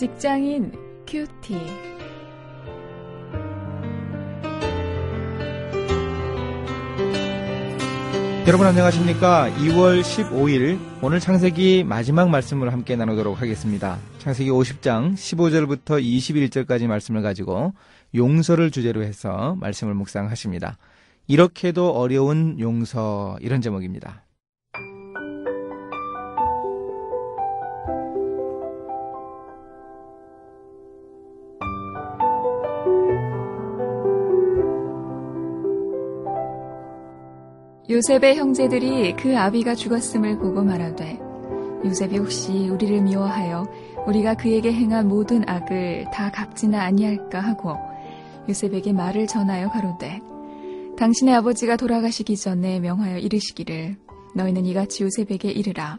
직장인 큐티. 여러분 안녕하십니까? 2월 15일 오늘 창세기 마지막 말씀을 함께 나누도록 하겠습니다. 창세기 50장 15절부터 21절까지 말씀을 가지고 용서를 주제로 해서 말씀을 묵상하십니다. 이렇게도 어려운 용서 이런 제목입니다. 요셉의 형제들이 그 아비가 죽었음을 보고 말하되 요셉이 혹시 우리를 미워하여 우리가 그에게 행한 모든 악을 다 갚지나 아니할까 하고 요셉에게 말을 전하여 가로되 당신의 아버지가 돌아가시기 전에 명하여 이르시기를 너희는 이같이 요셉에게 이르라.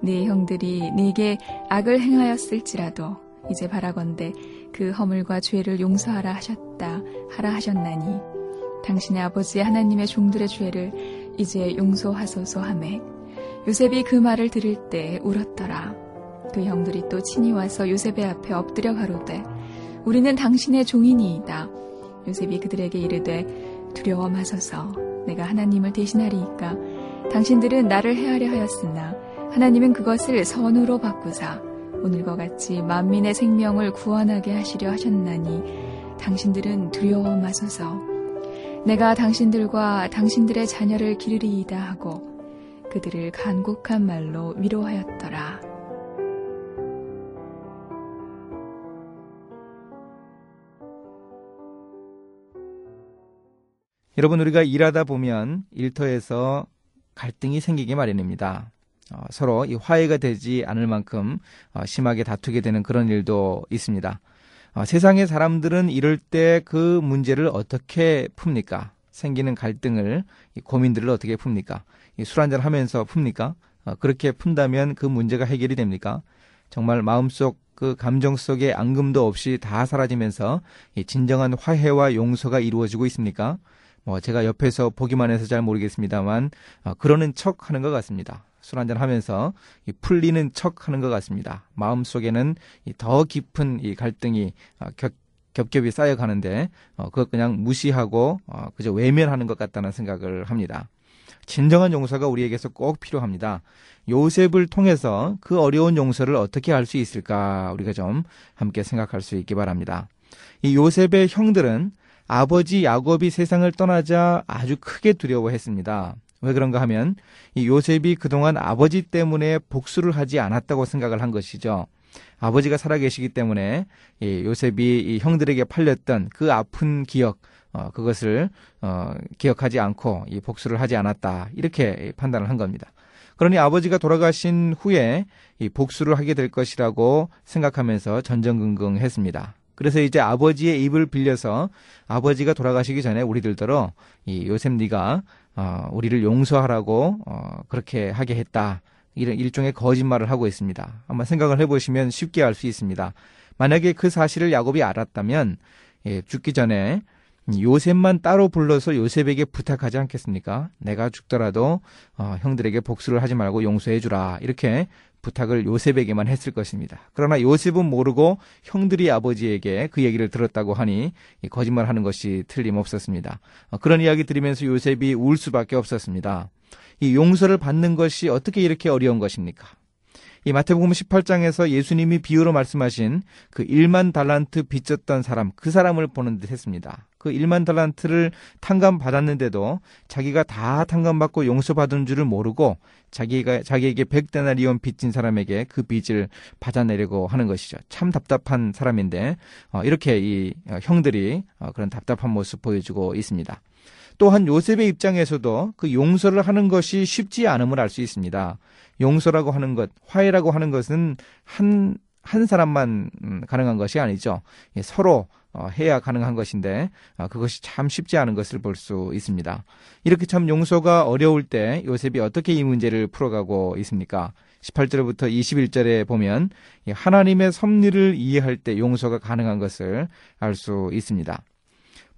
네 형들이 네게 악을 행하였을지라도 이제 바라건대 그 허물과 죄를 용서하라 하셨다 하라 하셨나니 당신의 아버지 하나님의 종들의 죄를 이제 용서하소서 하매 요셉이 그 말을 들을 때 울었더라. 그 형들이 또 친히 와서 요셉의 앞에 엎드려 가로되 우리는 당신의 종이니이다. 요셉이 그들에게 이르되 두려워 마소서 내가 하나님을 대신하리이까 당신들은 나를 해하려 하였으나 하나님은 그것을 선으로 바꾸사 오늘과 같이 만민의 생명을 구원하게 하시려 하셨나니 당신들은 두려워 마소서 내가 당신들과 당신들의 자녀를 기르리이다 하고 그들을 간곡한 말로 위로하였더라. 여러분 우리가 일하다 보면 일터에서 갈등이 생기기 마련입니다. 어, 서로 이 화해가 되지 않을 만큼 어, 심하게 다투게 되는 그런 일도 있습니다. 어, 세상의 사람들은 이럴 때 그 문제를 어떻게 풉니까? 생기는 갈등을, 고민들을 어떻게 풉니까? 술 한잔 하면서 풉니까? 어, 그렇게 푼다면 그 문제가 해결이 됩니까? 정말 마음속 그 감정 속에 앙금도 없이 다 사라지면서 진정한 화해와 용서가 이루어지고 있습니까? 뭐 제가 옆에서 보기만 해서 잘 모르겠습니다만 어, 그러는 척 하는 것 같습니다. 술 한잔 하면서 풀리는 척 하는 것 같습니다. 마음 속에는 더 깊은 이 갈등이 어, 겹, 겹겹이 쌓여가는데 어, 그것 그냥 무시하고 어, 그저 외면하는 것 같다는 생각을 합니다. 진정한 용서가 우리에게서 꼭 필요합니다. 요셉을 통해서 그 어려운 용서를 어떻게 할 수 있을까 우리가 좀 함께 생각할 수 있기 바랍니다. 이 요셉의 형들은 아버지 야곱이 세상을 떠나자 아주 크게 두려워했습니다. 왜 그런가 하면 이 요셉이 그동안 아버지 때문에 복수를 하지 않았다고 생각을 한 것이죠. 아버지가 살아계시기 때문에 이 요셉이 이 형들에게 팔렸던 그 아픈 기억, 어, 그것을 어, 기억하지 않고 이 복수를 하지 않았다 이렇게 판단을 한 겁니다. 그러니 아버지가 돌아가신 후에 이 복수를 하게 될 것이라고 생각하면서 전전긍긍했습니다. 그래서 이제 아버지의 입을 빌려서 아버지가 돌아가시기 전에 우리들더러 이 요셉 네가 어, 우리를 용서하라고 어, 그렇게 하게 했다. 이런 일종의 거짓말을 하고 있습니다. 한번 생각을 해보시면 쉽게 알 수 있습니다. 만약에 그 사실을 야곱이 알았다면 예, 죽기 전에 요셉만 따로 불러서 요셉에게 부탁하지 않겠습니까? 내가 죽더라도 어, 형들에게 복수를 하지 말고 용서해 주라 이렇게 부탁을 요셉에게만 했을 것입니다. 그러나 요셉은 모르고 형들이 아버지에게 그 얘기를 들었다고 하니 거짓말하는 것이 틀림없었습니다. 어, 그런 이야기 들으면서 요셉이 울 수밖에 없었습니다. 이 용서를 받는 것이 어떻게 이렇게 어려운 것입니까? 이 마태복음 18장에서 예수님이 비유로 말씀하신 그 1만 달란트 빚졌던 사람, 그 사람을 보는 듯 했습니다. 그 1만 달란트를 탕감 받았는데도 자기가 다 탕감받고 용서받은 줄을 모르고 자기가 자기에게 100데나리온 빚진 사람에게 그 빚을 받아내려고 하는 것이죠. 참 답답한 사람인데 어, 이렇게 이 어, 형들이 어, 그런 답답한 모습 보여주고 있습니다. 또한 요셉의 입장에서도 그 용서를 하는 것이 쉽지 않음을 알 수 있습니다. 용서라고 하는 것, 화해라고 하는 것은 한, 한 사람만 음, 가능한 것이 아니죠. 예, 서로 어, 해야 가능한 것인데 어, 그것이 참 쉽지 않은 것을 볼 수 있습니다. 이렇게 참 용서가 어려울 때 요셉이 어떻게 이 문제를 풀어가고 있습니까? 18절부터 21절에 보면 하나님의 섭리를 이해할 때 용서가 가능한 것을 알 수 있습니다.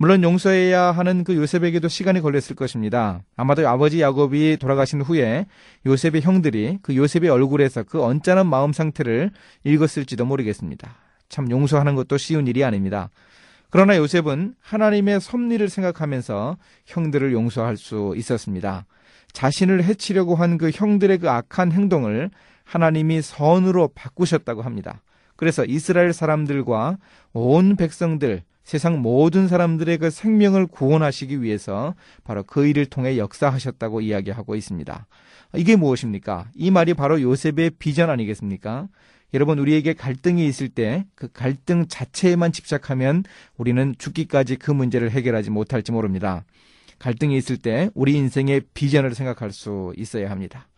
물론 용서해야 하는 그 요셉에게도 시간이 걸렸을 것입니다. 아마도 아버지 야곱이 돌아가신 후에 요셉의 형들이 그 요셉의 얼굴에서 그 언짢은 마음 상태를 읽었을지도 모르겠습니다. 참 용서하는 것도 쉬운 일이 아닙니다. 그러나 요셉은 하나님의 섭리를 생각하면서 형들을 용서할 수 있었습니다. 자신을 해치려고 한 그 형들의 그 악한 행동을 하나님이 선으로 바꾸셨다고 합니다. 그래서 이스라엘 사람들과 온 백성들, 세상 모든 사람들의 그 생명을 구원하시기 위해서 바로 그 일을 통해 역사하셨다고 이야기하고 있습니다. 이게 무엇입니까? 이 말이 바로 요셉의 비전 아니겠습니까? 여러분, 우리에게 갈등이 있을 때 그 갈등 자체에만 집착하면 우리는 죽기까지 그 문제를 해결하지 못할지 모릅니다. 갈등이 있을 때 우리 인생의 비전을 생각할 수 있어야 합니다.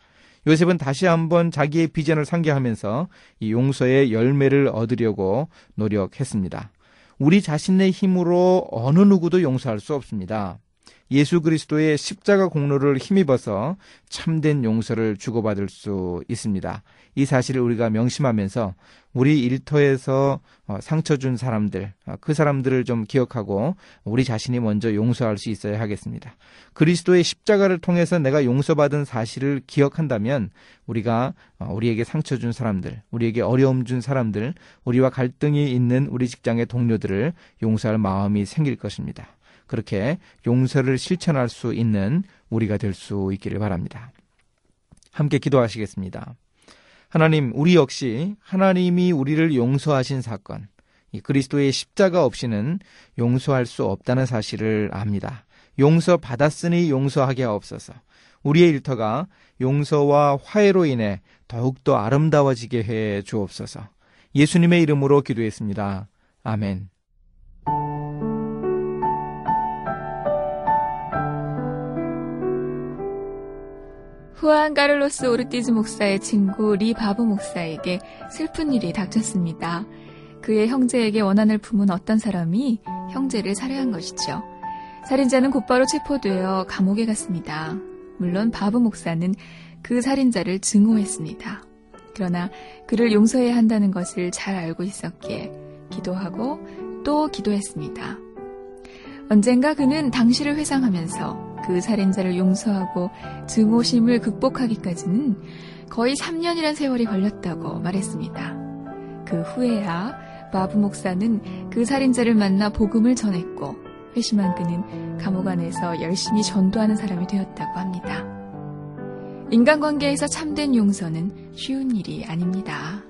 요셉은 다시 한번 자기의 비전을 상기하면서 이 용서의 열매를 얻으려고 노력했습니다. 우리 자신의 힘으로 어느 누구도 용서할 수 없습니다. 예수 그리스도의 십자가 공로를 힘입어서 참된 용서를 주고받을 수 있습니다. 이 사실을 우리가 명심하면서 우리 일터에서 어, 상처 준 사람들, 어, 그 사람들을 좀 기억하고 우리 자신이 먼저 용서할 수 있어야 하겠습니다. 그리스도의 십자가를 통해서 내가 용서받은 사실을 기억한다면 우리가 어, 우리에게 상처 준 사람들, 우리에게 어려움 준 사람들, 우리와 갈등이 있는 우리 직장의 동료들을 용서할 마음이 생길 것입니다. 그렇게 용서를 실천할 수 있는 우리가 될 수 있기를 바랍니다. 함께 기도하시겠습니다. 하나님, 우리 역시 하나님이 우리를 용서하신 사건, 그리스도의 십자가 없이는 용서할 수 없다는 사실을 압니다. 용서 받았으니 용서하게 하옵소서. 우리의 일터가 용서와 화해로 인해 더욱더 아름다워지게 해 주옵소서. 예수님의 이름으로 기도했습니다. 아멘. 후안 까를로스 오르티즈 목사의 친구 리 바브 목사에게 슬픈 일이 닥쳤습니다. 그의 형제에게 원한을 품은 어떤 사람이 형제를 살해한 것이죠. 살인자는 곧바로 체포되어 감옥에 갔습니다. 물론 바브 목사는 그 살인자를 증오했습니다. 그러나 그를 용서해야 한다는 것을 잘 알고 있었기에 기도하고 또 기도했습니다. 언젠가 그는 당시를 회상하면서 그 살인자를 용서하고 증오심을 극복하기까지는 거의 3년이란 세월이 걸렸다고 말했습니다. 그 후에야 마부 목사는 그 살인자를 만나 복음을 전했고 회심한 그는 감옥 안에서 열심히 전도하는 사람이 되었다고 합니다. 인간관계에서 참된 용서는 쉬운 일이 아닙니다.